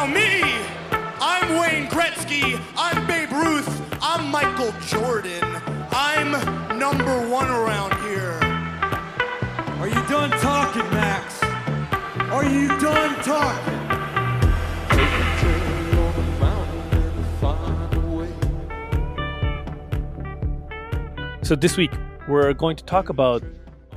Now, me, I'm Wayne Gretzky, I'm Babe Ruth, I'm Michael Jordan, I'm number one around here. Are you done talking, Max? Are you done talking? So this week we're going to talk about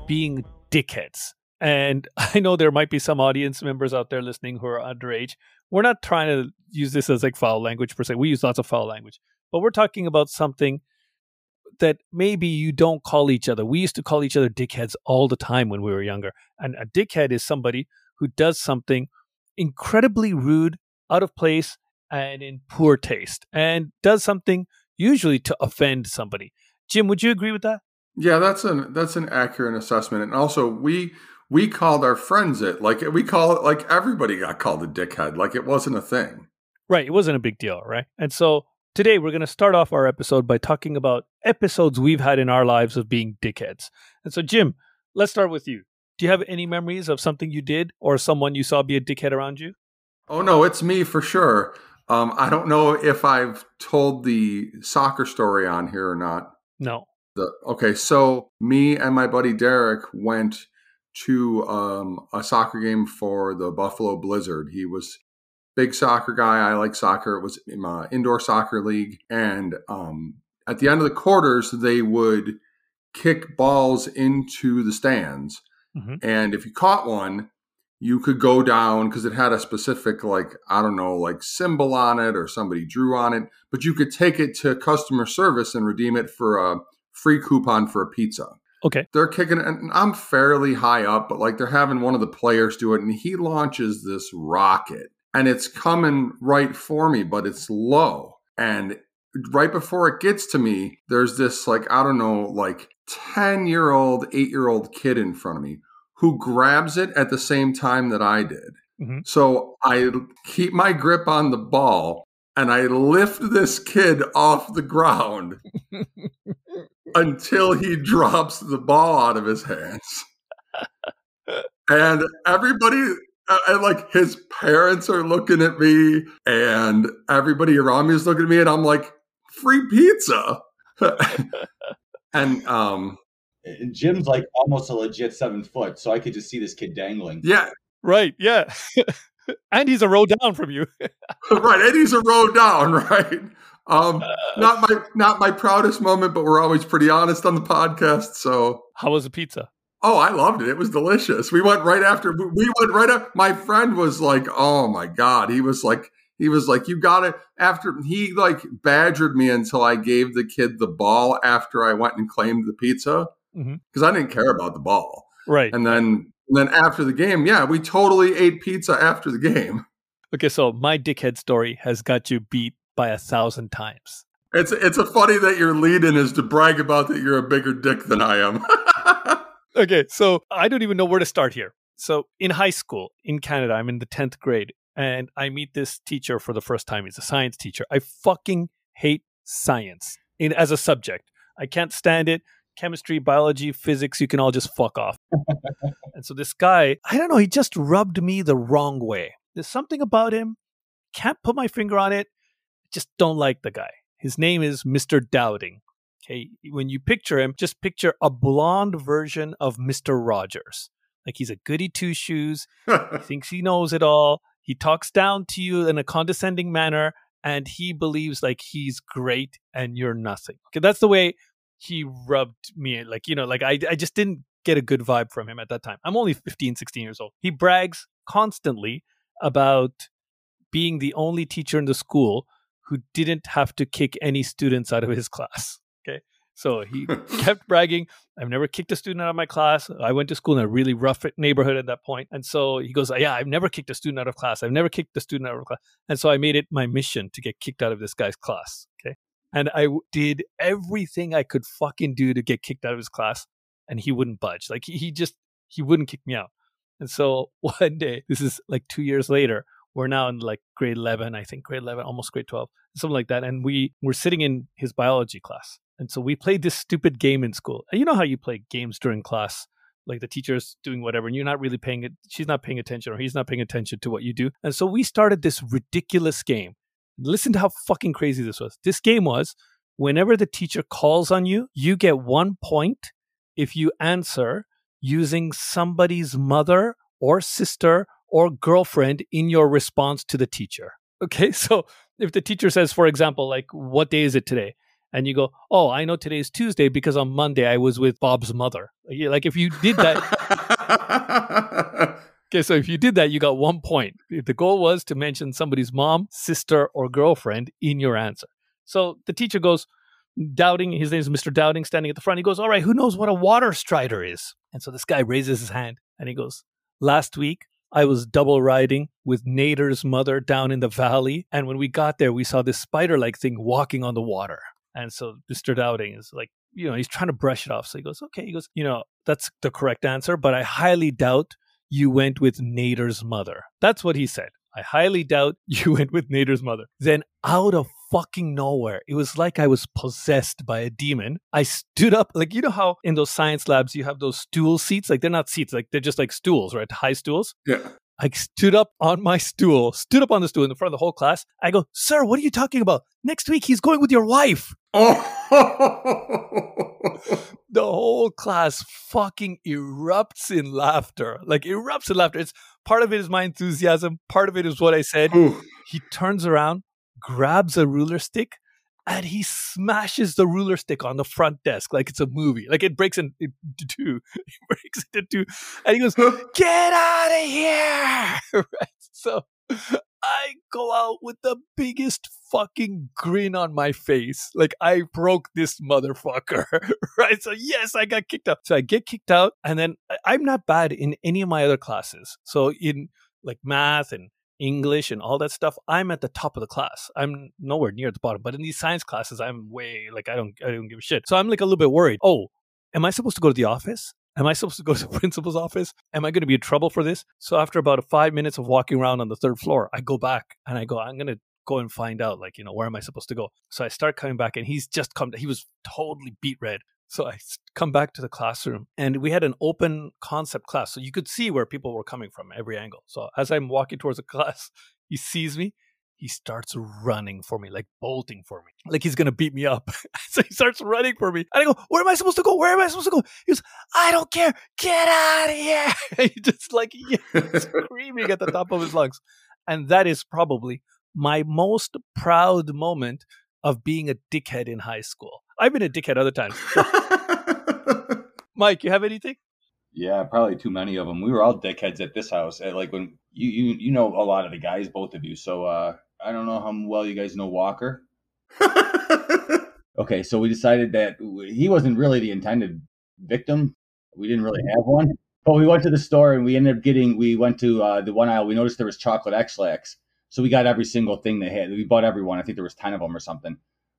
being dickheads. And I know there might be some audience members out there listening who are underage. We're not trying to use this as like foul language per se. We use lots of foul language, but we're talking about something that maybe you don't call each other. We used to call each other dickheads all the time when we were younger. And a dickhead is somebody who does something incredibly rude, out of place, and in poor taste, and does something usually to offend somebody. Jim, would you agree with that? Yeah, that's an that's an accurate assessment. And also we we called our friends it like we call it like everybody got called a dickhead, like it wasn't a thing. Right, it wasn't a big deal, right? And so today we're going to start off our episode by talking about episodes we've had in our lives of being dickheads. And so Jim, let's start with you. Do you have any memories of something you did or someone you saw be a dickhead around you? Oh no, it's me for sure. Um, I don't know if I've told the soccer story on here or not. No. The, okay, so me and my buddy Derek went to um, a soccer game for the Buffalo Blizzard. He was big soccer guy. I like soccer. It was my indoor soccer league, and um, at the end of the quarters, they would kick balls into the stands, Mhm. and if you caught one, you could go down because it had a specific like I don't know like symbol on it or somebody drew on it, but you could take it to customer service and redeem it for a free coupon for a pizza. Okay. They're kicking it, and I'm fairly high up, but like they're having one of the players do it, and he launches this rocket, and it's coming right for me, but it's low. And right before it gets to me, there's this like, I don't know, like 10 year old, eight year old kid in front of me who grabs it at the same time that I did. Mhm. So I keep my grip on the ball and I lift this kid off the ground until he drops the ball out of his hands. and everybody, uh, and like his parents are looking at me, and everybody around me is looking at me, and I'm like, free pizza. and um, And Jim's like almost a legit seven foot, so I could just see this kid dangling. yeah, Right, yeah. and he's a row down from you. right. And he's a row down, right? Um, not my not my proudest moment, but we're always pretty honest on the podcast. So How was the pizza? Oh, I loved it. It was delicious. We went right after. We went right up. My friend was like, "Oh my god!" He was like, he was like, "You got it." After he like badgered me until I gave the kid the ball after I went and claimed the pizza because I didn't care about the ball. Right. And then, and then after the game, yeah, we totally ate pizza after the game. Okay, so my dickhead story has got you beat by a thousand times. It's it's a funny that your lead in is to brag about that you're a bigger dick than I am. Okay, so I don't even know where to start here. So in high school in Canada, I'm in the 10th grade and I meet this teacher for the first time. He's a science teacher. I fucking hate science in as a subject. I can't stand it. Chemistry, biology, physics, you can all just fuck off. and so this guy, I don't know, he just rubbed me the wrong way. There's something about him. Can't put my finger on it. Just don't like the guy. His name is Mr. Dowding. Okay, when you picture him, just picture a blonde version of Mr. Rogers. Like he's a goody two shoes. He thinks he knows it all. He talks down to you in a condescending manner, and he believes like he's great and you're nothing. Okay, that's the way he rubbed me. Like you know, like I, I just didn't get a good vibe from him at that time. I'm only 15, 16 years old. He brags constantly about being the only teacher in the school who didn't have to kick any students out of his class. Okay. So he kept bragging, I've never kicked a student out of my class. I went to school in a really rough neighborhood at that point. And so he goes, Yeah, I've never kicked a student out of class. I've never kicked a student out of class. And so I made it my mission to get kicked out of this guy's class. Okay. And I did everything I could fucking do to get kicked out of his class. And he wouldn't budge. Like he, he just, he wouldn't kick me out. And so one day, this is like two years later, we're now in like grade 11, I think, grade 11, almost grade 12, something like that. And we were sitting in his biology class. And so we played this stupid game in school. And you know how you play games during class like the teacher's doing whatever and you're not really paying it she's not paying attention or he's not paying attention to what you do and so we started this ridiculous game listen to how fucking crazy this was this game was whenever the teacher calls on you you get one point if you answer using somebody's mother or sister or girlfriend in your response to the teacher okay so if the teacher says for example like what day is it today and you go, "Oh, I know today's Tuesday because on Monday I was with Bob's mother." Like if you did that, okay. So if you did that, you got one point. The goal was to mention somebody's mom, sister, or girlfriend in your answer. So the teacher goes, Doubting, his name is Mr. Doubting, standing at the front. He goes, All right, who knows what a water strider is? And so this guy raises his hand and he goes, Last week, I was double riding with Nader's mother down in the valley. And when we got there, we saw this spider like thing walking on the water. And so Mr. Doubting is like, you know, he's trying to brush it off. So he goes, okay. He goes, you know, that's the correct answer, but I highly doubt you went with Nader's mother. That's what he said. I highly doubt you went with Nader's mother. Then out of fucking nowhere, it was like I was possessed by a demon. I stood up, like, you know how in those science labs you have those stool seats? Like, they're not seats, like, they're just like stools, right? High stools. Yeah. I stood up on my stool, stood up on the stool in the front of the whole class. I go, Sir, what are you talking about? Next week he's going with your wife. Oh. The whole class fucking erupts in laughter. Like erupts in laughter. It's part of it is my enthusiasm, part of it is what I said. Ooh. He turns around, grabs a ruler stick, and he smashes the ruler stick on the front desk like it's a movie. Like it breaks into two. It breaks into two. And he goes, Get out of here. right. So I go out with the biggest fucking grin on my face. Like I broke this motherfucker. right. So yes, I got kicked out. So I get kicked out, and then I'm not bad in any of my other classes. So in like math and English and all that stuff, I'm at the top of the class. I'm nowhere near the bottom. But in these science classes, I'm way like I don't I don't give a shit. So I'm like a little bit worried. Oh, am I supposed to go to the office? Am I supposed to go to the principal's office? Am I going to be in trouble for this? So after about five minutes of walking around on the third floor, I go back and I go, I'm going to go and find out, like, you know, where am I supposed to go? So I start coming back and he's just come, he was totally beat red. So I come back to the classroom and we had an open concept class. So you could see where people were coming from every angle. So as I'm walking towards the class, he sees me. He starts running for me, like bolting for me, like he's gonna beat me up. so he starts running for me. And I go, Where am I supposed to go? Where am I supposed to go? He goes, I don't care. Get out of here. And he just like screaming at the top of his lungs. And that is probably my most proud moment of being a dickhead in high school. I've been a dickhead other times. Mike, you have anything? Yeah, probably too many of them. We were all dickheads at this house. Like when you you you know a lot of the guys, both of you. So uh, I don't know how well you guys know Walker. Okay, so we decided that he wasn't really the intended victim. We didn't really have one, but we went to the store and we ended up getting. We went to uh, the one aisle. We noticed there was chocolate Ex-Lax, so we got every single thing they had. We bought everyone. I think there was ten of them or something.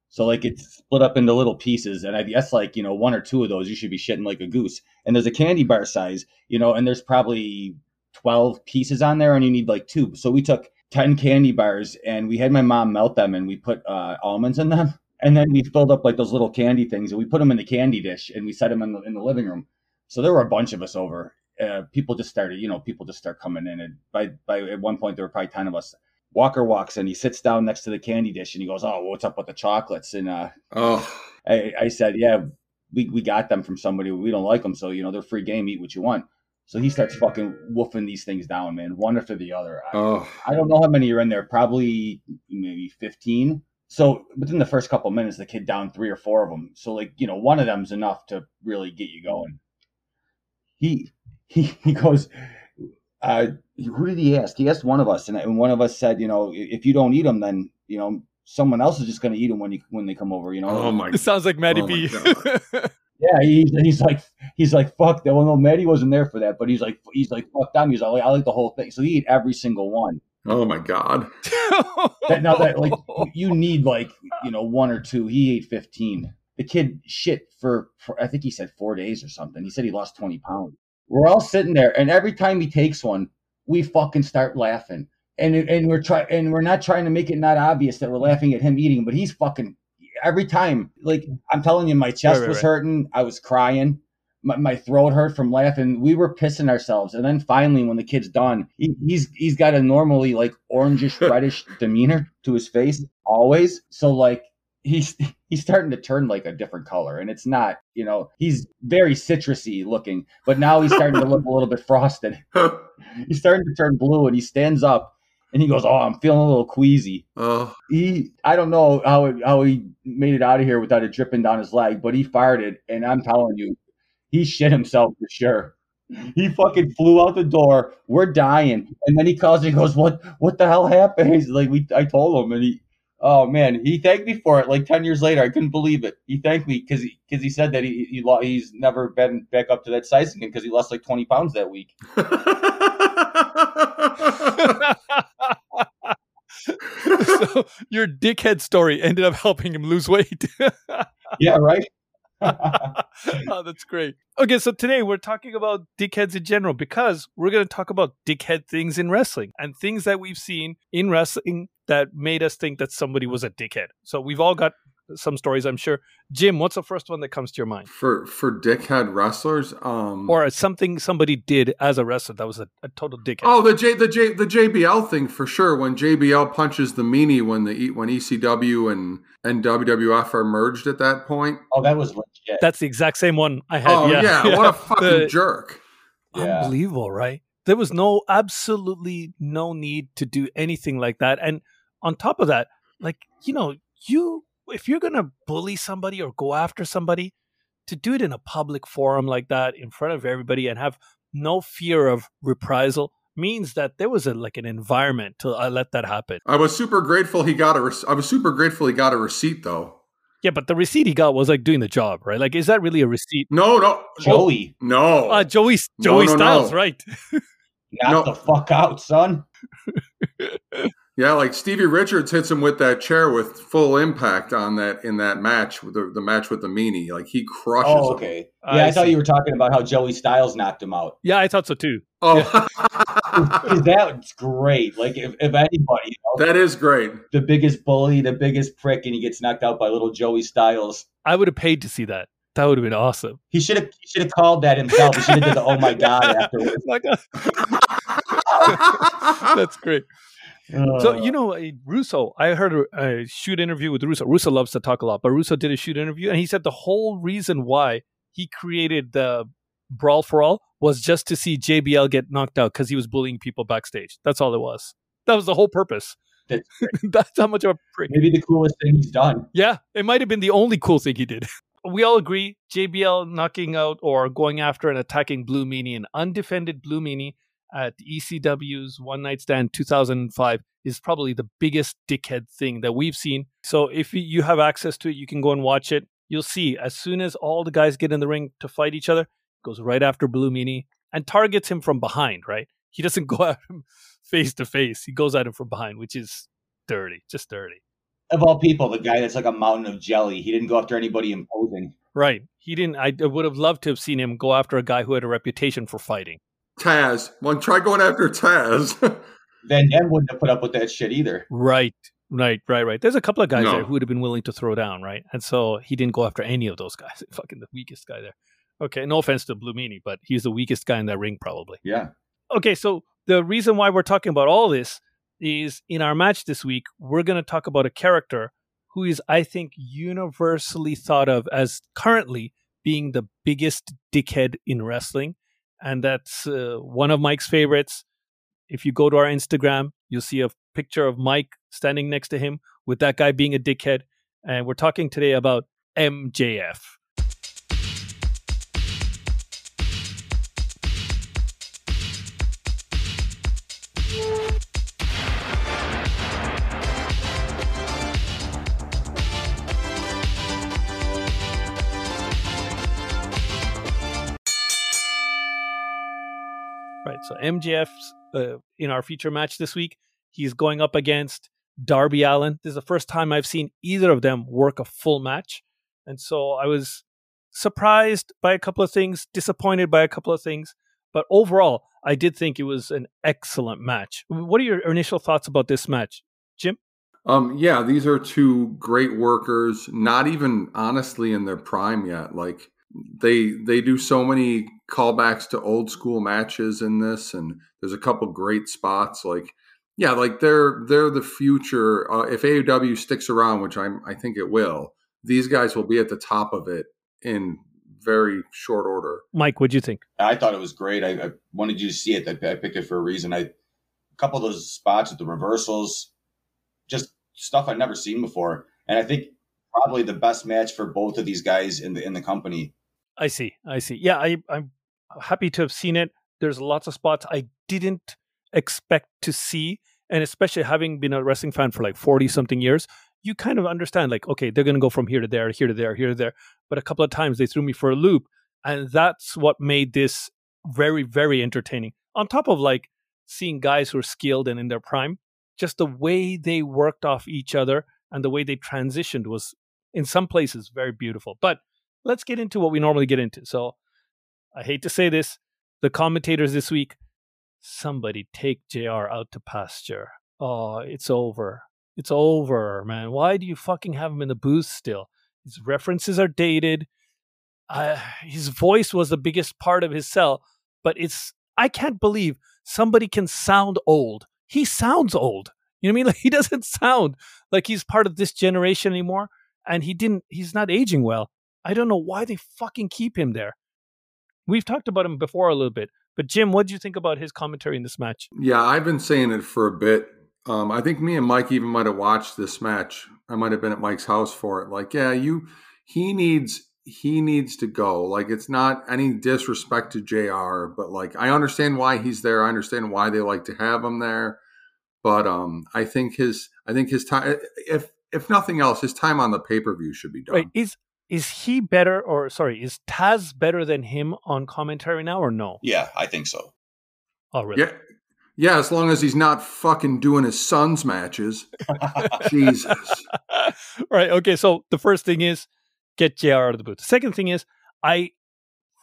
So like it's split up into little pieces, and I guess like you know one or two of those you should be shitting like a goose. And there's a candy bar size, you know, and there's probably twelve pieces on there, and you need like two. So we took ten candy bars, and we had my mom melt them, and we put uh, almonds in them. And then we filled up like those little candy things, and we put them in the candy dish, and we set them in the in the living room. So there were a bunch of us over. Uh, people just started, you know, people just start coming in, and by by at one point there were probably ten of us. Walker walks in, he sits down next to the candy dish, and he goes, "Oh, what's up with the chocolates?" And uh, oh. I, I said, "Yeah, we we got them from somebody. We don't like them, so you know they're free game. Eat what you want." So he starts fucking woofing these things down, man, one after the other. I, Oh. I don't know how many are in there. Probably maybe fifteen. So within the first couple minutes, the kid down three or four of them. So like you know, one of them's enough to really get you going. He he he goes. Uh, who did he ask? He asked one of us, and, and one of us said, you know, if you don't eat them, then you know someone else is just going to eat them when you when they come over. You know. Oh my This sounds like Matty Oh my B. Yeah, he's, he's like he's like fuck that. Well, no, Maddie wasn't there for that, but he's like he's like fuck them. He's like I like the whole thing. So he ate every single one. Oh my god. That, now that like you need like you know one or two. He ate fifteen. The kid shit for, for I think he said four days or something. He said he lost twenty pounds. We're all sitting there, and every time he takes one, we fucking start laughing. And and we're trying and we're not trying to make it not obvious that we're laughing at him eating, but he's fucking every time. Like I'm telling you, my chest Right, right, was right. hurting. I was crying. my, my throat hurt from laughing. We were pissing ourselves, and then finally, when the kid's done, he, he's he's got a normally like orangish reddish demeanor to his face always. So like he's he's starting to turn like a different color and it's not you know he's very citrusy looking but now he's starting to look a little bit frosted he's starting to turn blue and he stands up and he goes oh i'm feeling a little queasy Oh, he i don't know how it, how he made it out of here without it dripping down his leg but he farted and i'm telling you he shit himself for sure he fucking flew out the door. We're dying, and then he calls and he goes, "What? What the hell happened?" He's like, "We." I told him, and he Oh man, he thanked me for it. Like ten years later, I couldn't believe it. He thanked me because he because he said that he, he he's never been back up to that size again because he lost like twenty pounds that week. so your dickhead story ended up helping him lose weight. Yeah, right. oh, that's great. Okay, so today we're talking about dickheads in general because we're going to talk about dickhead things in wrestling and things that we've seen in wrestling that made us think that somebody was a dickhead. So we've all got some stories, I'm sure. Jim, what's the first one that comes to your mind? for for dickhead wrestlers, um, Or something somebody did as a wrestler that was a, a total dickhead. oh the J the J the JBL thing for sure. When JBL punches the meanie when the E- when ECW and and WWF are merged at that point. Oh, that was legit. That's the exact same one I had. Oh yeah, yeah, what a fucking The- jerk! Yeah. Unbelievable, right? There was no absolutely no need to do anything like that. And on top of that, like, you know, you if you're gonna bully somebody or go after somebody, to do it in a public forum like that in front of everybody and have no fear of reprisal means that there was a like an environment to uh, let that happen. I was super grateful he got a. Rec- I was super grateful he got a receipt though. Yeah, but the receipt he got was like doing the job, right? Like, is that really a receipt? No, no, Joey, no. Uh, Joey Joey no, Styles, no. right? knock No. the fuck out, son. Yeah, like Stevie Richards hits him with that chair with full impact on that in that match with the, the match with the meanie. Like he crushes Oh, okay. I Yeah, I, thought you were talking about how Joey Styles knocked him out. Yeah, I thought so too. Oh, 'Cause That's great. Like if, if anybody, you know, that is great. the biggest bully, the biggest prick, and he gets knocked out by little Joey Styles. I would have paid to see that. That would have been awesome. He should have he should have called that himself. He should have did the oh my god afterwards. That's great. So you know, uh, Russo. I heard a, a shoot interview with Russo. Russo loves to talk a lot, but Russo did a shoot interview, and he said the whole reason why he created the Brawl for All was just to see JBL get knocked out because he was bullying people backstage. That's all it was. That was the whole purpose. That's That's how much of a prick. maybe the coolest thing he's done. Yeah, it might have been the only cool thing he did. We all agree JBL knocking out or going after and attacking Blue Meanie, an undefended Blue Meanie at ECW's One Night Stand 2005 is probably the biggest dickhead thing that we've seen. So if you- have access to it, you can go and watch it. You'll see as soon as all the guys get in the ring to fight each other, goes right after Blue Meanie and targets him from behind, right? He doesn't go at him face to face. He goes at him from behind, which is dirty, just dirty. Of all people, the guy that's like a mountain of jelly. He didn't go after anybody imposing. Right. He didn't. I would have loved to have seen him go after a guy who had a reputation for fighting. Taz. One try going after Taz. Van Dam wouldn't have put up with that shit either. Right. Right. Right. Right. There's a couple of guys No. there who would have been willing to throw down. Right. And so he didn't go after any of those guys. Fucking the weakest guy there. Okay. No offense to Blue Meanie, but he's the weakest guy in that ring, probably. Yeah. Okay. So the reason why we're talking about all this is in our match this week, we're going to talk about a character who is, I think, universally thought of as currently being the biggest dickhead in wrestling. And that's uh, one of Mike's favorites. If you go to our Instagram, you'll see a picture of Mike standing next to him with that guy being a dickhead. And we're talking today about MJF. So MJF's uh, in our feature match this week. He's going up against Darby Allin. This is the first time I've seen either of them work a full match, and so I was surprised by a couple of things, disappointed by a couple of things, but overall, I did think it was an excellent match. What are your initial thoughts about this match, Jim? um, yeah, these are two great workers. Not even honestly in their prime yet. Like they they do so many callbacks to old school matches in this, and there's a couple great spots. Like, yeah, like they're they're the future. Uh, if AEW sticks around, which I'm I think it will, these guys will be at the top of it in very short order. Mike, what do you think? I thought it was great. I, I wanted you to see it. I, I, picked it for a reason. I a couple of those spots with the reversals, just stuff I'd never seen before, and I think probably the best match for both of these guys in the in the company. I see. I see. Yeah, I, I'm happy to have seen it. There's lots of spots I didn't expect to see, and especially having been a wrestling fan for like forty something years, you kind of understand like, okay, they're going to go from here to there, here to there, here to there. But a couple of times they threw me for a loop, and that's what made this very, very entertaining. On top of like seeing guys who are skilled and in their prime, just the way they worked off each other and the way they transitioned was in some places very beautiful. But let's get into what we normally get into. So I hate to say this, the commentators this week, somebody take JR out to pasture. Oh, it's over. It's over, man. Why do you fucking have him in the booth still? His references are dated. Uh, his voice was the biggest part of his sell, but it's I can't believe somebody can sound old. He sounds old. You know what I mean? Like he doesn't sound like he's part of this generation anymore and he didn't he's not aging well. I don't know why they fucking keep him there. We've talked about him before a little bit, but Jim, what do you think about his commentary in this match? Yeah, I've been saying it for a bit. Um, I think me and Mike even might have watched this match. I might have been at Mike's house for it. Like, yeah, you he needs he needs to go. Like it's not any disrespect to JR, but like I understand why he's there. I understand why they like to have him there. But um I think his I think his time if if nothing else, his time on the pay per view should be done. Right. Is is he better or sorry, is Taz better than him on commentary now or no? Yeah, I think so. Oh really? Yeah. Yeah, as long as he's not fucking doing his son's matches. Jesus. right. Okay. So the first thing is get JR out of the booth. The second thing is I,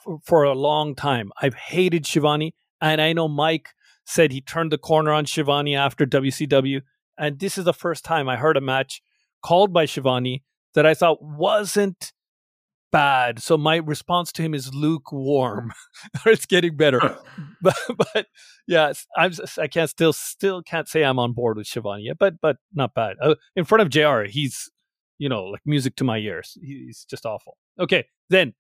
for, for a long time, I've hated Schiavone. And I know Mike said he turned the corner on Schiavone after WCW. And this is the first time I heard a match called by Schiavone that I thought wasn't bad. So my response to him is lukewarm. it's getting better, but but yeah, I'm I can't still still can't say I'm on board with Schiavone yet, but but not bad. Uh, in front of Jr. He's you know like music to my ears. He's just awful. Okay, then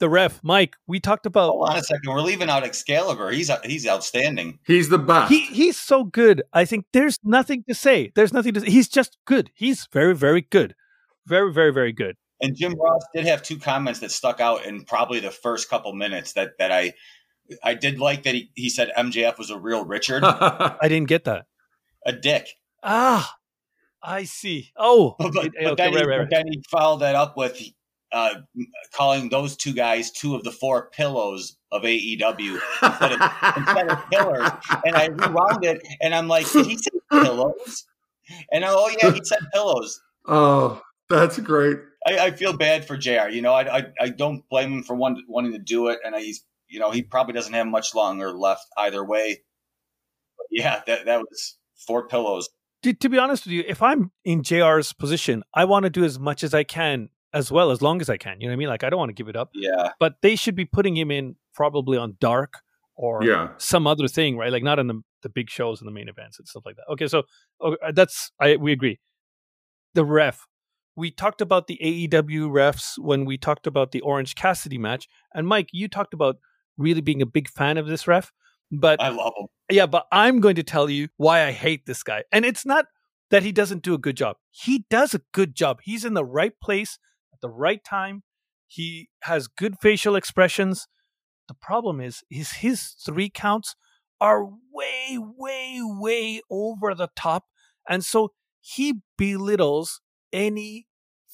the ref, Mike. We talked about. Hold on a second. We're leaving out Excalibur. He's he's outstanding. He's the best. He he's so good. I think there's nothing to say. There's nothing to. He's just good. He's very very good. Very very very good. And Jim Ross did have two comments that stuck out in probably the first couple minutes that that I I did like that he, he said MJF was a real Richard. I didn't get that. A dick. Ah, I see. Oh, but, but, okay, then, right, he, right, right. then he followed that up with uh, calling those two guys two of the four pillows of AEW instead of, instead of pillars. And I rewound it, and I'm like, did he say pillows? And I, oh yeah, he said pillows. Oh, that's great. I, I, feel bad for Jr. You know, I, I, I don't blame him for one, wanting to do it, and he's you know he probably doesn't have much longer left either way. But yeah, that that was four pillows. To, to be honest with you, if I'm in Jr's position, I want to do as much as I can, as well as long as I can. You know what I mean? Like I don't want to give it up. Yeah. But they should be putting him in probably on Dark or yeah. some other thing, right? Like not in the the big shows and the main events and stuff like that. Okay, so okay, that's I we agree. The ref we talked about the AEW refs when we talked about the Orange Cassidy match. And Mike, you talked about really being a big fan of this ref. But I love him. Yeah, but I'm going to tell you why I hate this guy. And it's not that he doesn't do a good job. He does a good job. He's in the right place at the right time. He has good facial expressions. The problem is, is his three counts are way, way, way over the top. And so he belittles any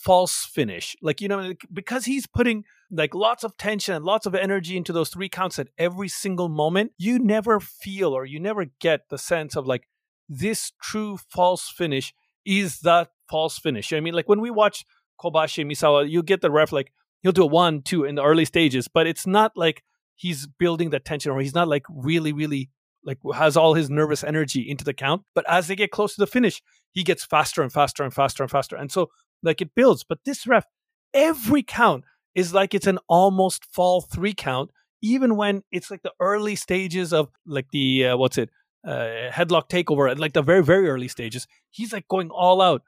false finish. Like, you know, because he's putting like lots of tension and lots of energy into those three counts at every single moment, you never feel or you never get the sense of like this true false finish is that false finish. I mean, like when we watch Kobashi Misawa, you get the ref like he'll do a one, two in the early stages, but it's not like he's building the tension or he's not like really, really like has all his nervous energy into the count. But as they get close to the finish, he gets faster and faster and faster and faster. And so like it builds. But this ref, every count is like it's an almost fall three count, even when it's like the early stages of like the uh, what's it uh, headlock takeover, like the very very early stages. He's like going all out,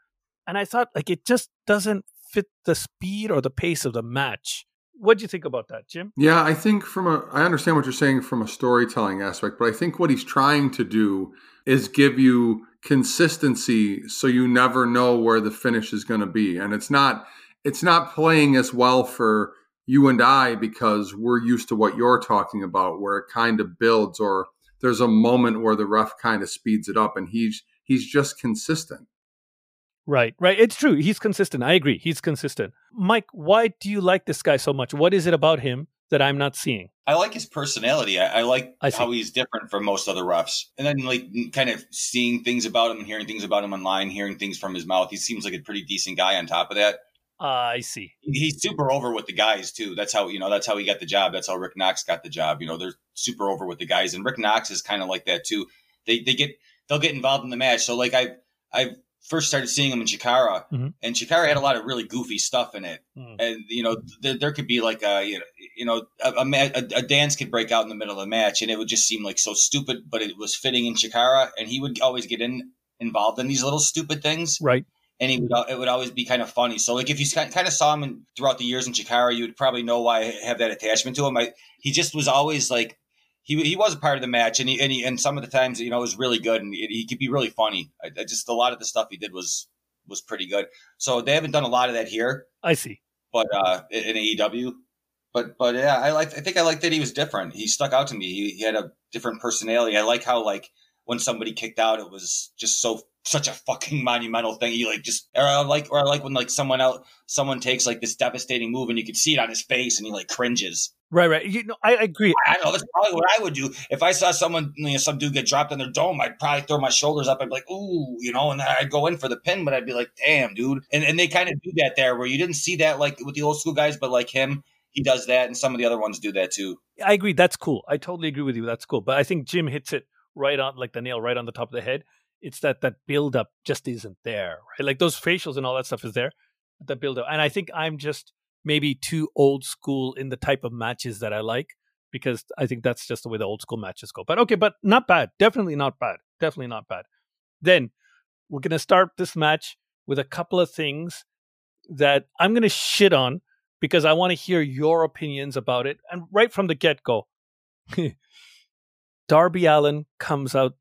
and I thought like it just doesn't fit the speed or the pace of the match. What do you think about that, Jim? Yeah, I think from a I understand what you're saying from a storytelling aspect, but I think what he's trying to do is give you consistency so you never know where the finish is going to be. And it's not it's not playing as well for you and I because we're used to what you're talking about where it kind of builds or there's a moment where the ref kind of speeds it up and he's he's just consistent. Right, right. It's true. He's consistent. I agree. He's consistent. Mike, why do you like this guy so much? What is it about him that I'm not seeing? I like his personality. I, I like I how he's different from most other refs. And then, like, kind of seeing things about him and hearing things about him online, hearing things from his mouth. He seems like a pretty decent guy on top of that. Uh, I see. He's super over with the guys, too. That's how, you know, that's how he got the job. That's how Rick Knox got the job. You know, they're super over with the guys. And Rick Knox is kind of like that, too. They, they get, they'll get involved in the match. So, like, I've, I've, First started seeing him in Chikara, Mhm. and Chikara had a lot of really goofy stuff in it Mm. and you know th- there could be like a you know, you know a, a, a, dance could break out in the middle of the match and it would just seem like so stupid but it was fitting in Chikara and he would always get in involved in these little stupid things Right. and he would it would always be kind of funny so like if you kind of saw him in, throughout the years in Chikara you would probably know why I have that attachment to him I, he just was always like he, he was a part of the match and he, and he and some of the times you know it was really good and he, he could be really funny I, I just a lot of the stuff he did was was pretty good so they haven't done a lot of that here I see. but uh, in AEW. But but yeah, I like. I think I like that he was different. He stuck out to me. He, he had a different personality. I like how like when somebody kicked out, it was just so such a fucking monumental thing. He like just or I like or I like when like someone else someone takes like this devastating move and you can see it on his face and he like cringes. Right, right. You know, I agree. I know that's probably what I would do if I saw someone, you know, some dude get dropped on their dome. I'd probably throw my shoulders up. I'd be like, ooh, you know, and then I'd go in for the pin, but I'd be like, damn, dude. And and they kind of do that there, where you didn't see that like with the old school guys, but like him, he does that, and some of the other ones do that too. I agree. That's cool. I totally agree with you. That's cool. But I think Jim hits it right on, like the nail right on the top of the head. It's that that build up just isn't there, right? Like those facials and all that stuff is there, the build up. And I think I'm just maybe too old school in the type of matches that I like because I think that's just the way the old school matches go. But okay, but not bad. Definitely not bad. Definitely not bad. Then we're gonna start this match with a couple of things that I'm gonna shit on because I want to hear your opinions about it. And right from the get go, Darby Allin comes out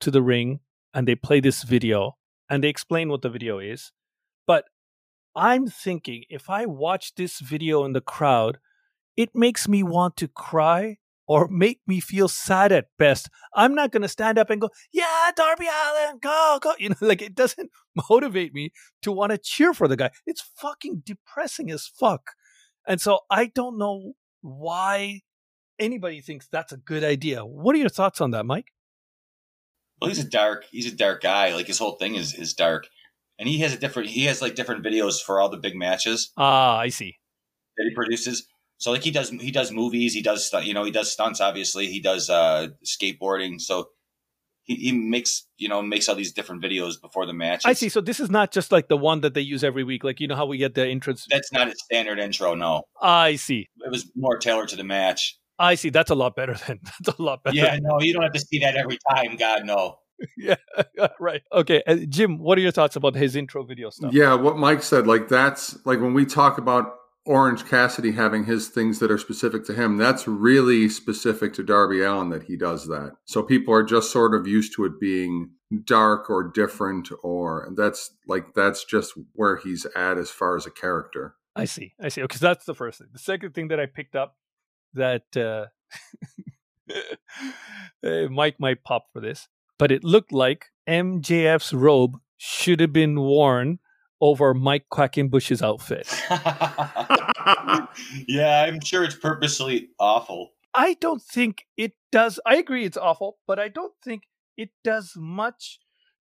to the ring and they play this video and they explain what the video is. But I'm thinking if I watch this video in the crowd, it makes me want to cry or make me feel sad at best. I'm not going to stand up and go, yeah, Darby Allin, go, go. You know, like it doesn't motivate me to want to cheer for the guy. It's fucking depressing as fuck. And so I don't know why anybody thinks that's a good idea. What are your thoughts on that, Mike? Well, he's a dark, he's a dark guy. Like his whole thing is is dark, and he has a different, he has like different videos for all the big matches Ah, I see. that he produces. So like he does, he does movies, he does, you know, he does stunts. Obviously, he does uh skateboarding. So he, he makes, you know, makes all these different videos before the match. I see. So this is not just like the one that they use every week. Like you know how we get the entrance. That's not his standard intro. No, I see. it was more tailored to the match. I see. That's a lot better then. That's a lot better. Yeah, no, you don't have to see that every time. God, no. yeah. right. Okay. Uh, Jim, what are your thoughts about his intro video stuff? Yeah, what Mike said, like that's like when we talk about Orange Cassidy having his things that are specific to him, that's really specific to Darby Allin that he does that. So people are just sort of used to it being dark or different, or that's like that's just where he's at as far as a character. I see. I see. Okay, so that's the first thing. The second thing that I picked up that uh, uh, Mike might pop for this, but it looked like MJF's robe should have been worn over Mike Quackenbush's outfit. yeah, I'm sure it's purposely awful. I don't think it does. I agree it's awful, but I don't think it does much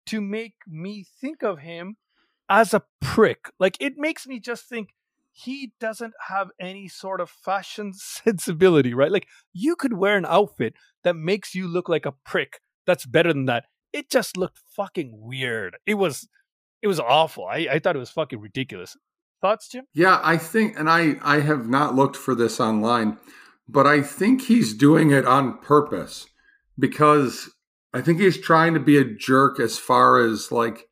to make me think of him as a prick. Like it makes me just think he doesn't have any sort of fashion sensibility, right? Like you could wear an outfit that makes you look like a prick. That's better than that. It just looked fucking weird. It was it was awful. I, I thought it was fucking ridiculous. Thoughts, Jim? Yeah, I think, and I I have not looked for this online, but I think he's doing it on purpose because I think he's trying to be a jerk as far as like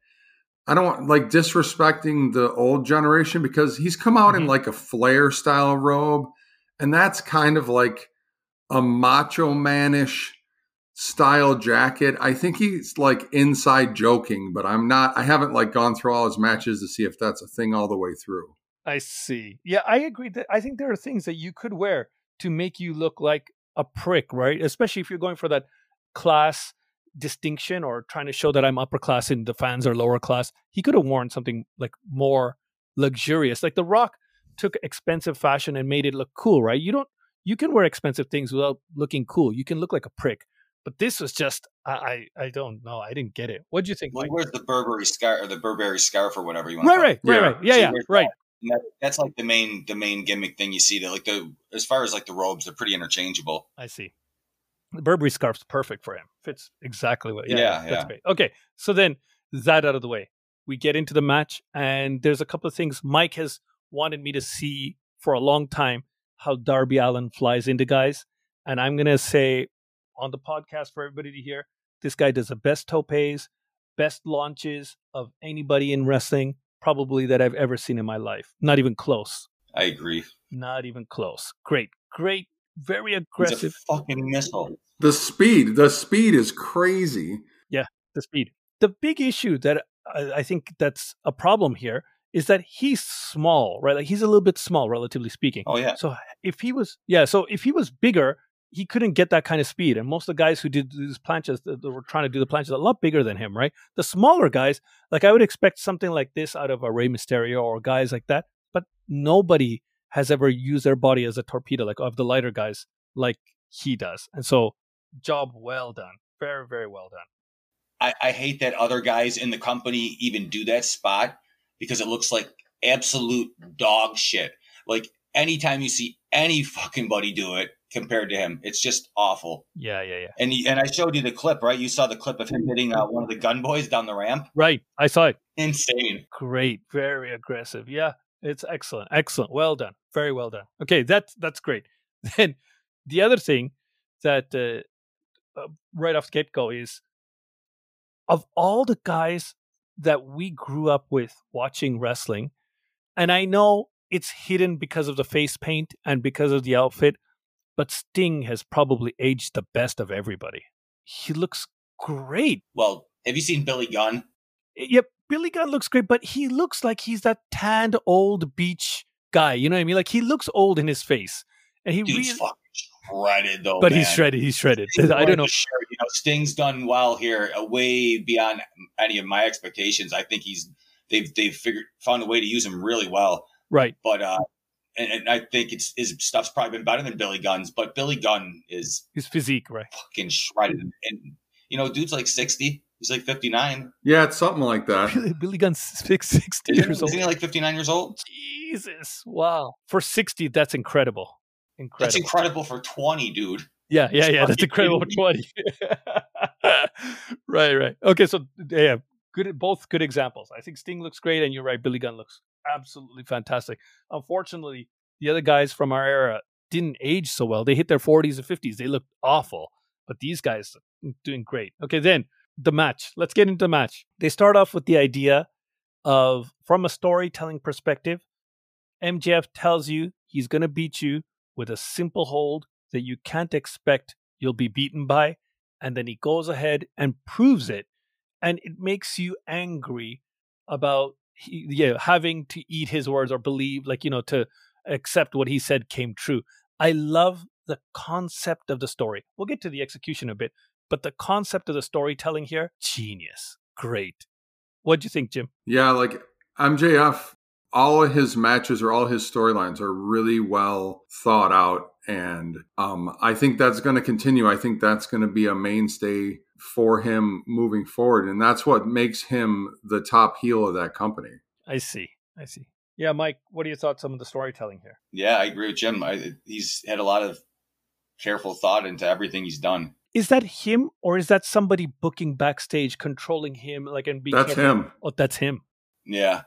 I don't want like disrespecting the old generation because he's come out mm-hmm. in like a Flair style robe, and that's kind of like a macho manish style jacket. I think he's like inside joking, but I'm not. I haven't like gone through all his matches to see if that's a thing all the way through. I see. Yeah, I agree that I think there are things that you could wear to make you look like a prick, right? Especially if you're going for that class distinction or trying to show that I'm upper class and the fans are lower class. He could have worn something like more luxurious. Like The Rock took expensive fashion and made it look cool, right? You don't you can wear expensive things without looking cool. You can look like a prick. But this was just I I, I don't know. I didn't get it. What do you think? Wears the Burberry scarf or the Burberry scarf or whatever you want. Right, right, right, right. Yeah, so yeah, right. That. That's like the main the main gimmick thing you see. That like the as far as like the robes, they're pretty interchangeable. I see. The Burberry scarf's perfect for him. Fits exactly what. Yeah, yeah, yeah. That's great. Okay, so then that out of the way, we get into the match, and there's a couple of things Mike has wanted me to see for a long time how Darby Allin flies into guys, and I'm gonna say on the podcast for everybody to hear, this guy does the best topes, best launches of anybody in wrestling, probably that I've ever seen in my life. Not even close. I agree. Not even close. Great, great very aggressive. fucking missile. The speed, the speed is crazy. Yeah, the speed. The big issue that I, I think that's a problem here is that he's small, right? Like he's a little bit small, relatively speaking. Oh yeah. So if he was, yeah, so if he was bigger, he couldn't get that kind of speed. And most of the guys who did these planchas, that were trying to do the planchas, a lot bigger than him, right? The smaller guys, like I would expect something like this out of a Rey Mysterio or guys like that, but nobody has ever used their body as a torpedo, like of the lighter guys, like he does. And so, job well done. Very, very well done. I, I hate that other guys in the company even do that spot because it looks like absolute dog shit. Like anytime you see any fucking buddy do it compared to him, it's just awful. Yeah, yeah, yeah. And and I showed you the clip, right? You saw the clip of him hitting uh, one of the Gunn Boys down the ramp. Right, I saw it. Insane. Great, very aggressive. Yeah, it's excellent, excellent. Well done, very well done. Okay, that's that's great. Then the other thing that uh, uh, right off the get go is of all the guys that we grew up with watching wrestling, and I know it's hidden because of the face paint and because of the outfit, but Sting has probably aged the best of everybody. He looks great. Well, have you seen Billy Gunn? Yep, Billy Gunn looks great, but he looks like he's that tanned old beach guy. You know what I mean? Like he looks old in his face, and he Dude's really, fucking shredded though. but man. he's shredded. He's shredded. I don't know. Sure, you know, Sting's done well here, uh, way beyond any of my expectations. I think he's they've they've figured found a way to use him really well. Right. But uh, and, and I think it's his stuff's probably been better than Billy Gunn's. But Billy Gunn is his physique, right? Fucking shredded, and you know, dude's like sixty. He's like 59. Yeah, it's something like that. Billy, Billy Gunn's 60 years old. Isn't he like 59 years old? Jesus. Wow. For 60, that's incredible. Incredible. That's incredible for 20, dude. Yeah, yeah, yeah. That's incredible for 20. right, right. Okay, so yeah, good both good examples. I think Sting looks great and you're right, Billy Gunn looks absolutely fantastic. Unfortunately, the other guys from our era didn't age so well. They hit their 40s and 50s. They looked awful. But these guys doing great. Okay, then the match. Let's get into the match. They start off with the idea of, from a storytelling perspective, MJF tells you he's going to beat you with a simple hold that you can't expect you'll be beaten by. And then he goes ahead and proves it. And it makes you angry about yeah, having to eat his words or believe, like, you know, to accept what he said came true. I love the concept of the story. We'll get to the execution a bit, but the concept of the storytelling here, genius. Great. What do you think, Jim? Yeah, like MJF, all of his matches or all his storylines are really well thought out. And um, I think that's going to continue. I think that's going to be a mainstay for him moving forward. And that's what makes him the top heel of that company. I see. I see. Yeah, Mike, what are your thoughts on the storytelling here? Yeah, I agree with Jim. I, he's had a lot of careful thought into everything he's done is that him or is that somebody booking backstage controlling him like and being that's careful? him oh that's him yeah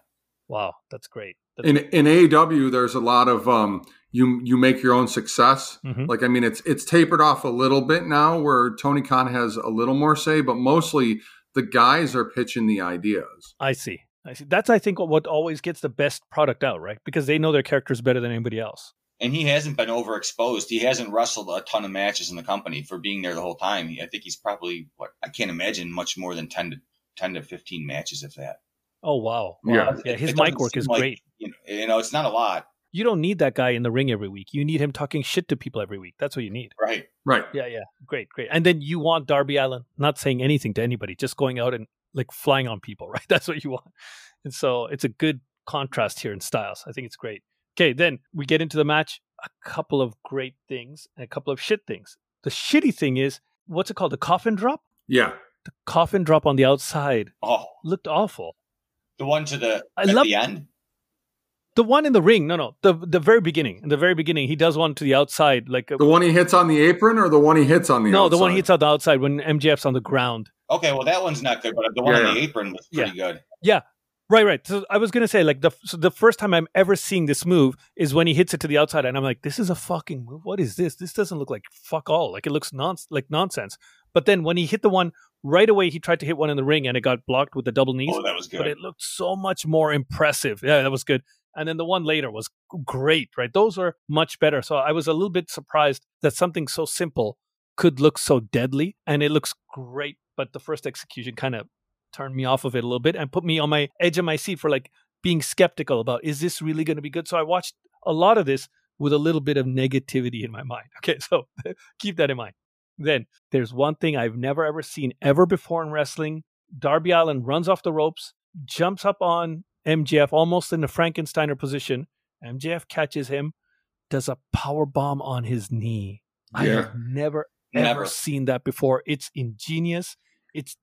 wow that's great in in AEW, there's a lot of um, you you make your own success. Mhm. Like I mean, it's it's tapered off a little bit now, where Tony Khan has a little more say, but mostly the guys are pitching the ideas. I see. I see. That's I think what always gets the best product out, right? Because they know their characters better than anybody else. And he hasn't been overexposed. He hasn't wrestled a ton of matches in the company for being there the whole time. I think he's probably what I can't imagine much more than ten to ten to fifteen matches, if that. Oh wow. Yeah. Wow. Yeah, It- his mic work is like- great. You know, you know, it's not a lot, You don't need that guy in the ring every week. You need him talking shit to people every week. That's what you need. right? Right. Yeah, yeah. Great, great. And then you want Darby Allin not saying anything to anybody, just going out and like flying on people, right? That's what you want. And so it's a good contrast here in styles. I think it's great. Okay, then we get into the match. A couple of great things and a couple of shit things. The shitty thing is, what's it called? The coffin drop? Yeah. The coffin drop on the outside Oh, looked awful. The one to the I at love- the end. The one in the ring, no, no, the the very beginning. In the very beginning, he does one to the outside, like a, The one he hits on the apron, or the one he hits on the no, the one he hits on the outside when MJF's on the ground. Okay, well that one's not good, but the one Yeah, on the apron was pretty good. Right, right. So I was gonna say, like the so the first time I'm ever seeing this move is when he hits it to the outside, and I'm like, this is a fucking move. What is this? This doesn't look like fuck all. Like it looks non like nonsense. But then when he hit the one right away, he tried to hit one in the ring, and it got blocked with the double knees. Oh, that was good. but it looked so much more impressive. Yeah, that was good. And then the one later was great, right? Those were much better. So I was a little bit surprised that something so simple could look so deadly, and it looks great. But the first execution kind of turned me off of it a little bit and put me on my edge of my seat for like being skeptical about is this really going to be good? So I watched a lot of this with a little bit of negativity in my mind. Okay, so keep that in mind. Then there's one thing I've never ever seen ever before in wrestling. Darby Allin runs off the ropes, jumps up on MJF almost in the Frankensteiner position. MJF catches him, does a power bomb on his knee. I have never ever Never. seen that before. It's ingenious. It's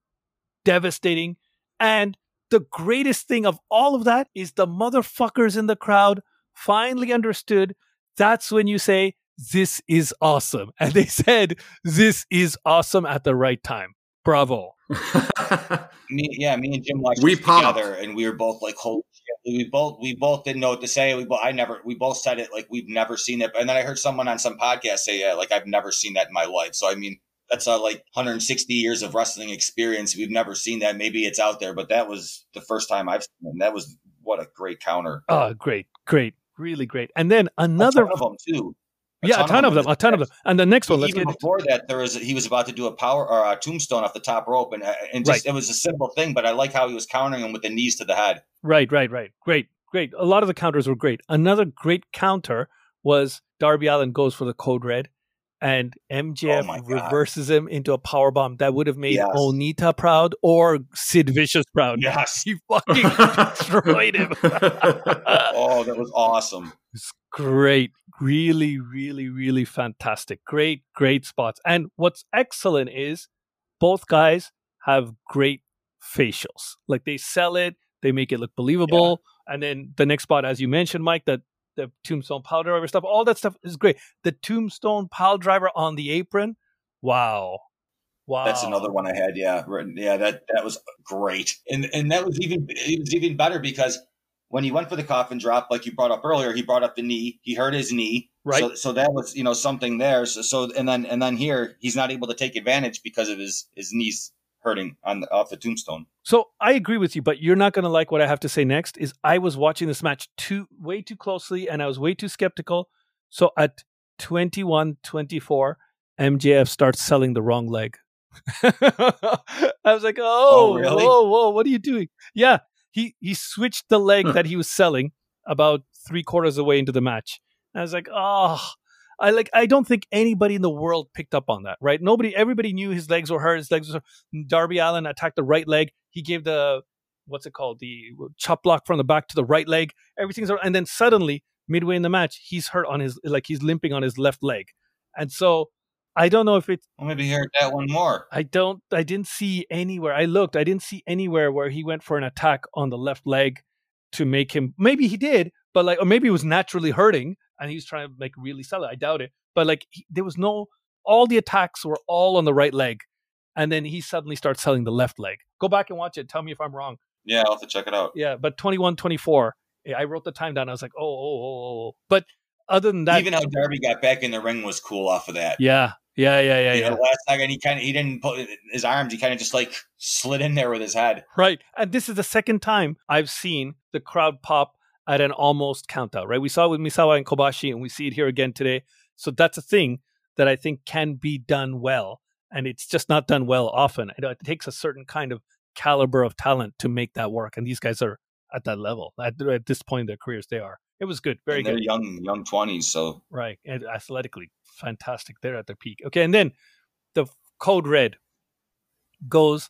devastating. And the greatest thing of all of that is the motherfuckers in the crowd finally understood. That's when you say, This is awesome. And they said, This is awesome at the right time. Bravo. Me, yeah, me and Jim watched We this popped. together, and we were both like, "Holy shit!" We both we both didn't know what to say. We both, I never we both said it like we've never seen it. And then I heard someone on some podcast say, "Yeah, like I've never seen that in my life." So I mean, that's uh, like 160 years of wrestling experience. We've never seen that. Maybe it's out there, but that was the first time I've seen it. And that was what a great counter. Oh, great, great, really great. And then A another, ton of them too. yeah, a ton of them, a ton of them. And the next one, let's Even get before that, there was he was about to do a power or a tombstone off the top rope, and uh, and just it was a simple thing, but I like how he was countering him with the knees to the head. Right, right, right. Great, great. A lot of the counters were great. Another great counter was Darby Allin goes for the code red, and MJF Oh reverses him into a power bomb that would have made Yes. Onita proud or Sid Vicious proud. Yes. he fucking destroyed him. Oh, that was awesome. It's great. Really, really, really fantastic. Great, great spots. And what's excellent is both guys have great facials. Like they sell it, they make it look believable. And then the next spot, as you mentioned, Mike, that the tombstone pile driver stuff, all that stuff is great. The tombstone pile driver on the apron, wow. Wow. That's another one I had. Yeah, yeah, that that was great, and and that was even it was even better because when he went for the coffin drop, like you brought up earlier, he brought up the knee. He hurt his knee, Right. So, so that was you know something there. So, so and then and then here he's not able to take advantage because of his his knees hurting on the, off the tombstone. So I agree with you, but you're not going to like what I have to say next. Is I was watching this match too way too closely, and I was way too skeptical. So at 21-24, MJF starts selling the wrong leg. I was like, oh, Oh, really? whoa, whoa, what are you doing? Yeah, he he switched the leg hmm. that he was selling about three quarters of the way into the match. And I was like, oh, I like. I don't think anybody in the world picked up on that, right? Nobody, everybody knew his legs were hurt. His legs were. Darby Allin attacked the right leg. He gave the what's it called, the chop block from the back to the right leg. Everything's and then suddenly midway in the match, he's hurt on his like he's limping on his left leg, and so I don't know if it. Well, maybe he heard that one more. I don't. I didn't see anywhere. I looked. I didn't see anywhere where he went for an attack on the left leg to make him. Maybe he did, but like, or maybe he was naturally hurting and he's trying to like really sell it. I doubt it. But like, he, there was no. All the attacks were all on the right leg, and then he suddenly starts selling the left leg. Go back and watch it. Tell me if I'm wrong. Yeah, I'll have to check it out. Yeah, but 21 24, I wrote the time down. I was like, oh, oh, oh, oh. But other than that, Even how Darby got back in the ring was cool off of that. yeah, yeah, yeah, yeah, you yeah. know, last second he kind of he didn't put his arms. He kind of just like slid in there with his head. Right. And this is the second time I've seen the crowd pop at an almost countout, right? We saw it with Misawa and Kobashi, and we see it here again today. So that's a thing that I think can be done well. And it's just not done well often. It, it takes a certain kind of caliber of talent to make that work. And these guys are at that level. At, at this point in their careers, they are. It was good. Very And they're good. young, young twenties. So Right. And athletically, fantastic. They're at their peak. Okay. And then the Code Red goes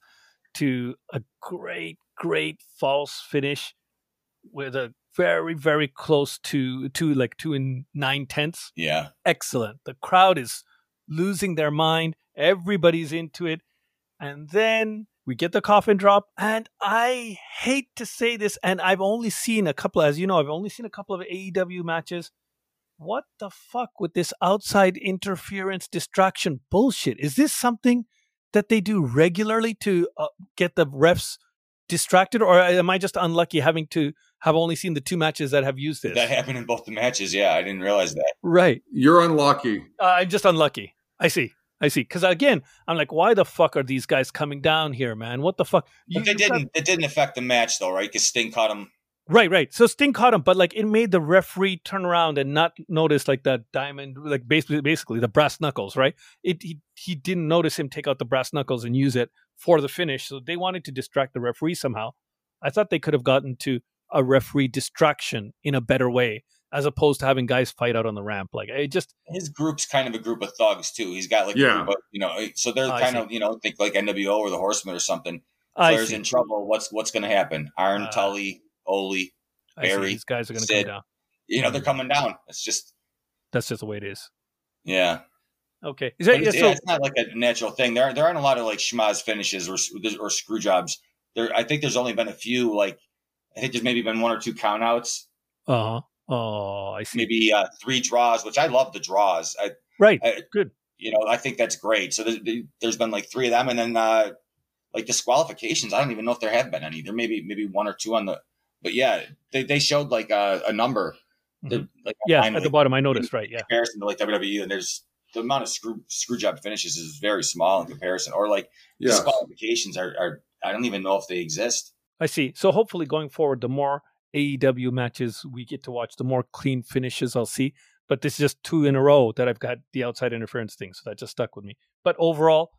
to a great, great false finish with a very, very close to to like two and nine tenths. yeah, Excellent. The crowd is losing their mind. Everybody's into it. And then we get the coffin drop. And I hate to say this, and I've only seen a couple, as you know, I've only seen a couple of AEW matches. What the fuck with this outside interference distraction bullshit? Is this something that they do regularly to uh, get the refs distracted, or am I just unlucky having to have only seen the two matches that have used this? that happened in both the matches. Yeah, I didn't realize that. right. You're unlucky. Uh, I'm just unlucky. I see. I see. Because again, I'm like, why the fuck are these guys coming down here, man? What the fuck? You- But they you've got- didn't. It didn't affect the match though, right? Because Sting caught him. Right, right. So Sting caught him, but like it made the referee turn around and not notice like that diamond, like basically, basically the brass knuckles, right? It he he didn't notice him take out the brass knuckles and use it for the finish. So they wanted to distract the referee somehow. I thought they could have gotten to a referee distraction in a better way, as opposed to having guys fight out on the ramp. Like it just His group's kind of a group of thugs too. He's got like, a Yeah. group of- you know, so they're I kind see. of, you know, think like NWO or the Horsemen or something. I Flair's see. in trouble. What's what's going to happen? Arn Ah. Tully, Ole, Barry, These guys are going to come down. you know, they're coming down. It's just, That's just the way it is. yeah. Okay. Is that, it's, yeah, so yeah, it's not like a natural thing. There, there aren't a lot of like schmozz finishes or or screw jobs. There, I think there's only been a few. Like, I think there's maybe been one or two countouts, uh huh. Oh, I see. maybe uh, three draws, which I love the draws. I, Right. I, Good. You know, I think that's great. So there's, there's been like three of them, and then uh, like disqualifications. I don't even know if there have been any. There may be maybe one or two on the, but yeah, they, they showed like a, a number. The- like Mm-hmm. Yeah, at the like, bottom, I noticed. Right. Yeah. comparison to like WWE, and there's the amount of screw screw job finishes is very small in comparison. Or like Yeah. disqualifications are, are I don't even know if they exist. I see. So hopefully, going forward, the more AEW matches we get to watch, the more clean finishes I'll see. But this is just two in a row that I've got the outside interference thing, so that just stuck with me. But overall,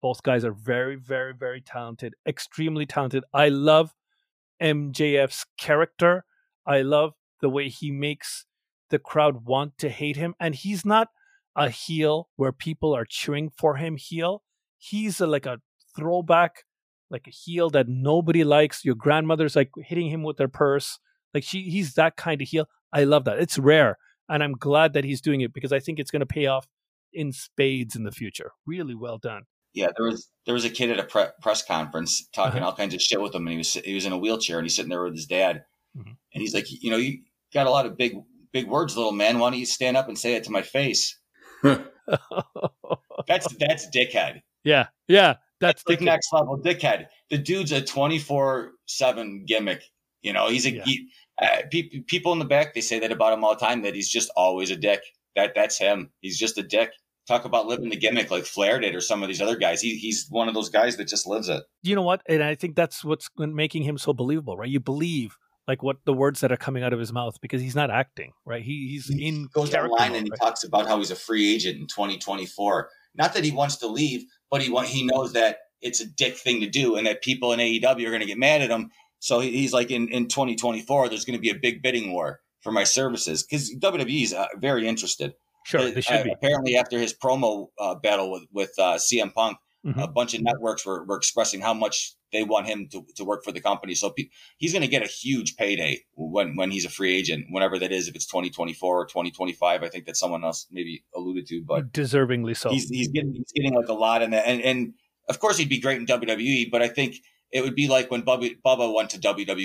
both guys are very, very, very talented, extremely talented. I love MJF's character. I love the way he makes the crowd want to hate him, and he's not a heel where people are cheering for him. Heel, he's a, like a throwback like a heel that nobody likes. Your grandmother's like hitting him with their purse. Like she, he's that kind of heel. I love that. It's rare, and I'm glad that he's doing it because I think it's going to pay off in spades in the future. Really well done. Yeah, there was there was a kid at a pre- press conference talking Uh-huh. all kinds of shit with him, and he was he was in a wheelchair and he's sitting there with his dad, Mhm. and he's like, you know, you got a lot of big big words, little man. Why don't you stand up and say it to my face? That's that's dickhead. yeah, yeah, that's like the next level dickhead. The dude's a twenty four seven gimmick. You know, he's a Yeah. he, uh, pe- people in the back they say that about him all the time that he's just always a dick. That that's him. He's just a dick. Talk about living the gimmick like Flair did or some of these other guys. He, he's one of those guys that just lives it. You know what? And I think that's what's making him so believable, right? You believe like what the words that are coming out of his mouth because he's not acting, right? He, he's He in goes character online mode, and he talks about how he's a free agent in 2024. Not that he wants to leave, but he want, he knows that it's a dick thing to do and that people in AEW are going to get mad at him. So he's like, in, in 2024, there's going to be a big bidding war for my services because WWE is uh, very interested. Sure, Uh, they should uh, be. Apparently, after his promo uh, battle with with uh, CM Punk, Mhm. a bunch of networks were, were expressing how much they want him to, to work for the company. So pe- he's going to get a huge payday when when he's a free agent, whenever that is, if it's 2024 or 2025. I think that someone else maybe alluded to, but Deservingly so. he's he's getting he's getting like a lot in that, and and of course he'd be great in WWE, but I think. It would be like when Bubba, Bubba went to WWE.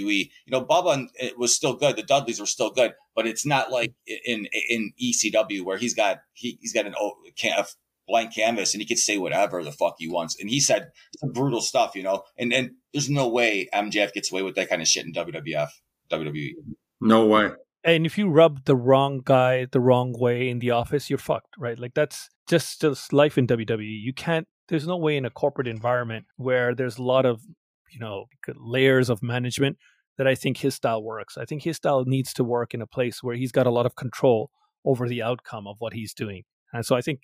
You know, Bubba it was still good. The Dudleys were still good, but it's not like in in ECW where he's got he, he's got an a blank canvas and he could say whatever the fuck he wants. And he said some brutal stuff, you know. And and there's no way MJF gets away with that kind of shit in WWF, WWE. No way. And if you rub the wrong guy the wrong way in the office, you're fucked, right? Like that's just just life in WWE. You can't. There's no way in a corporate environment where there's a lot of you know layers of management that I think his style works. I think his style needs to work in a place where he's got a lot of control over the outcome of what he's doing. And so I think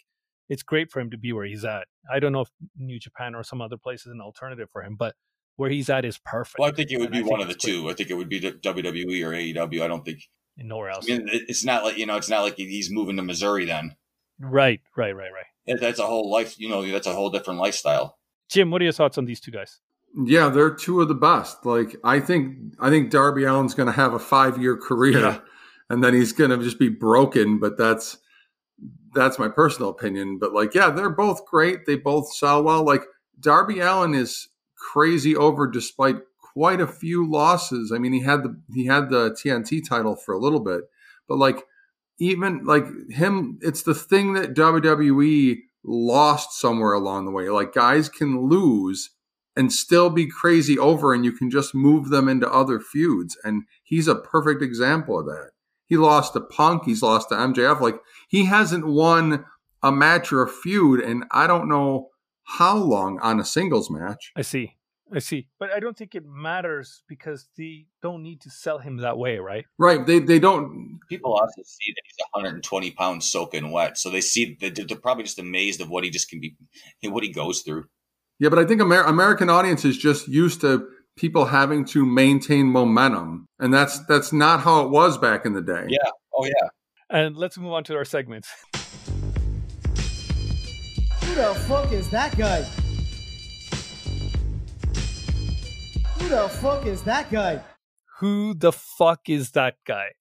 it's great for him to be where he's at. I don't know if New Japan or some other place is an alternative for him, but where he's at is perfect. Well, I think it would And be I one of the it's great. two. I think it would be the WWE or AEW. I don't think. and nowhere else. I mean, it's not like you know, it's not like he's moving to Missouri. Then right, right, right, right. That- that's a whole life. You know, that's a whole different lifestyle. Jim, what are your thoughts on these two guys? Yeah, they're two of the best. Like I think I think Darby Allin's going to have a 5-year career Yeah. and then he's going to just be broken, but that's that's my personal opinion, but like yeah, they're both great. They both sell well. Like Darby Allin is crazy over despite quite a few losses. I mean, he had the he had the TNT title for a little bit, but like even like him, it's the thing that WWE lost somewhere along the way. Like guys can lose and still be crazy over, and you can just move them into other feuds. And he's a perfect example of that. He lost to Punk, he's lost to MJF. Like he hasn't won a match or a feud, and I don't know how long on a singles match. I see. I see. But I don't think it matters because they don't need to sell him that way, right? Right? They they don't. People also see that he's 120 pounds soaking wet, so they see they- they're probably just amazed of what he just can be, what he goes through. Yeah, but I think Amer- American audience is just used to people having to maintain momentum, and that's that's not how it was back in the day. Yeah. Oh yeah. And let's move on to our segments. Who the fuck is that guy? Who the fuck is that guy? Who the fuck is that guy?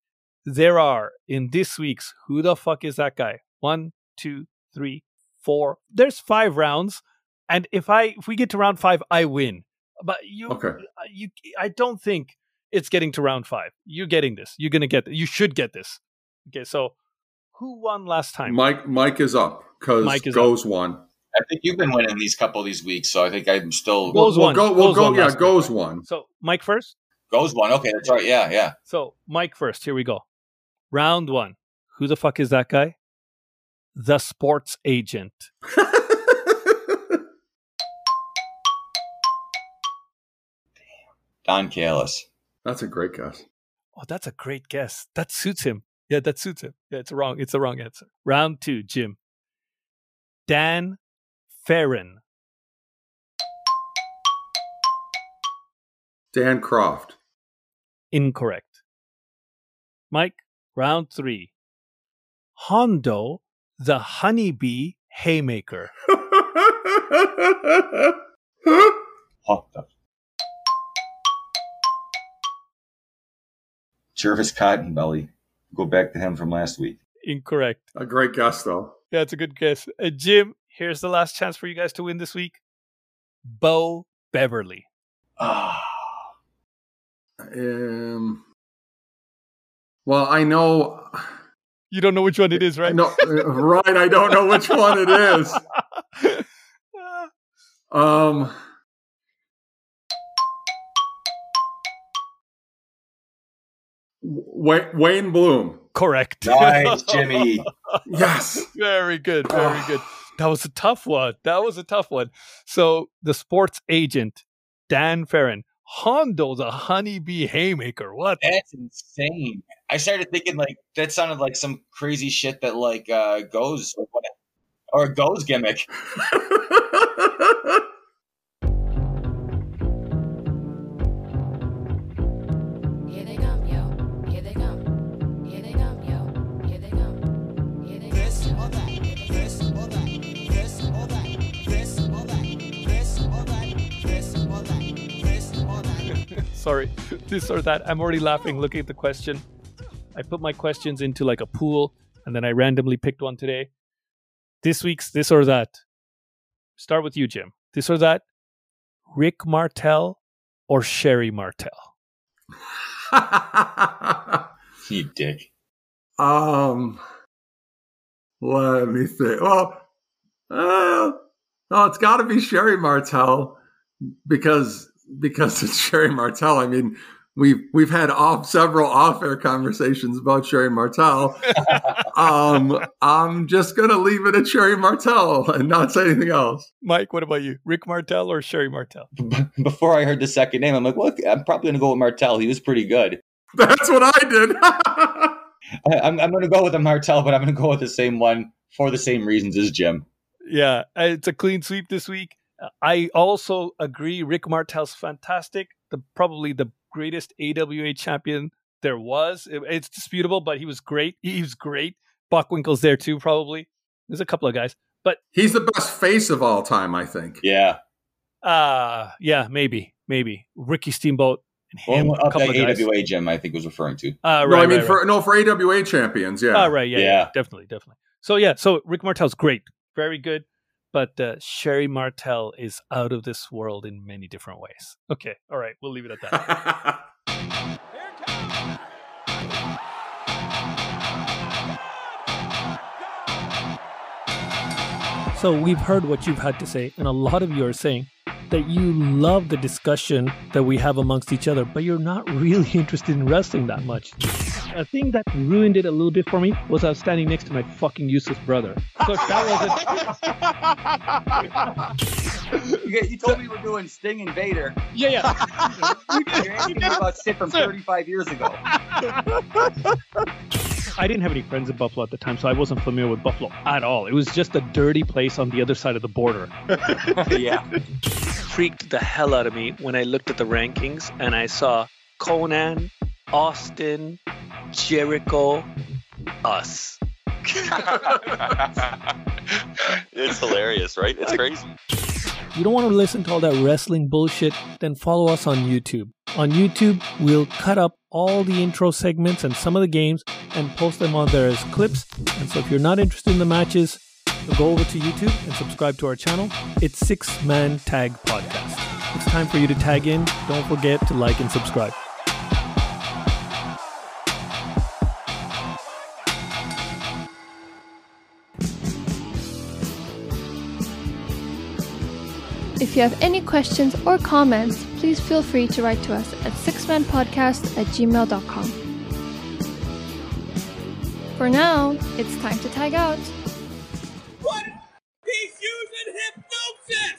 There are in this week's Who the fuck is that guy? One, two, three, four. There's five rounds, and if I if we get to round five, I win. But you, Okay. uh, you, I don't think it's getting to round five. You're getting this. You're gonna get. You should get this. Okay, so who won last time? Mike Mike is up because Mike is goes one. I think you've been winning these couple of these weeks, so I think I'm still Goes we'll one. go. We'll Goes go. one Yeah, goes right? one. So Mike first. goes one. Okay, that's right. Yeah, yeah. So Mike first. Here we go. Round one. Who the fuck is that guy? The sports agent. Don Callis. That's a great guess. Oh, that's a great guess. That suits him. Yeah, that suits him. Yeah, it's wrong. It's the wrong answer. Round two, Jim. Dan Farron. Dan Croft. Incorrect. Mike, round three. Hondo, the honeybee haymaker. What the? Jervis Cottonbelly. Go back to him from last week. Incorrect. a great guess, though. Yeah, it's a good guess. Uh, Jim, here's the last chance for you guys to win this week. Beau Beverly. Ah, Um. Well, I know. You don't know which one it is, right? No, uh, right. I don't know which one it is. Um. Wayne, Wayne Bloom. Correct. nice, Jimmy. Yes. Very good. Very good. That was a tough one. That was a tough one. So the sports agent, Dan Farron, Hondo the honeybee haymaker. What? That's insane. I started thinking like that sounded like some crazy shit that like uh goes or or goes gimmick. Sorry, this or that. I'm already laughing looking at the question. I put my questions into like a pool and then I randomly picked one today. This week's this or that. Start with you, Jim. This or that. Rick Martel or Sherry Martel? You dick. um. Let me think. Well, uh, no, it's got to be Sherry Martel because because it's Sherry Martel. I mean, we've we've had off several off-air conversations about Sherry Martel. um, I'm just gonna leave it at Sherry Martel and not say anything else. Mike, what about you? Rick Martel or Sherry Martel? Before I heard the second name, I'm like, look, I'm probably gonna go with Martel. He was pretty good. That's what I did. I, I'm, I'm gonna go with a Martel, but I'm gonna go with the same one for the same reasons as Jim. Yeah, it's a clean sweep this week. Uh, I also agree. Rick Martel's fantastic. The probably the greatest AWA champion there was. It- it's disputable, but he was great. He was great. Bockwinkel's there too, probably. There's a couple of guys, but He's the best face of all time, I think. Yeah. uh yeah, maybe, maybe Ricky Steamboat and him. Well, a up couple that of guys. AWA Jim, I think was referring to. Uh, no, I mean right, for right. no for AWA champions, yeah. Oh, right, yeah, yeah, Yeah. definitely, definitely. So yeah, so Rick Martel's great, very good, but uh, Sherry Martel is out of this world in many different ways. Okay, all right, we'll leave it at that. So we've heard what you've had to say, and a lot of you are saying that you love the discussion that we have amongst each other, but you're not really interested in wrestling that much. A thing that ruined it a little bit for me was I was standing next to my fucking useless brother. So that wasn't You, you told me we were doing Sting and Vader. yeah, yeah. You're asking about shit from 35 years ago. I didn't have any friends in Buffalo at the time, so I wasn't familiar with Buffalo at all. It was just a dirty place on the other side of the border. yeah. freaked the hell out of me when I looked at the rankings and I saw Conan, Austin, Jericho, us. it's hilarious, right? It's crazy. You don't want to listen to all that wrestling bullshit? Then follow us on YouTube. On YouTube, we'll cut up all the intro segments and some of the games and post them on there as clips. And so if you're not interested in the matches, go over to YouTube and subscribe to our channel. It's Six Man Tag Podcast. It's time for you to tag in. Don't forget to like and subscribe. If you have any questions or comments, please feel free to write to us at sixmanpodcast at gmail.com. For now, it's time to tag out. What? He's using hypnosis!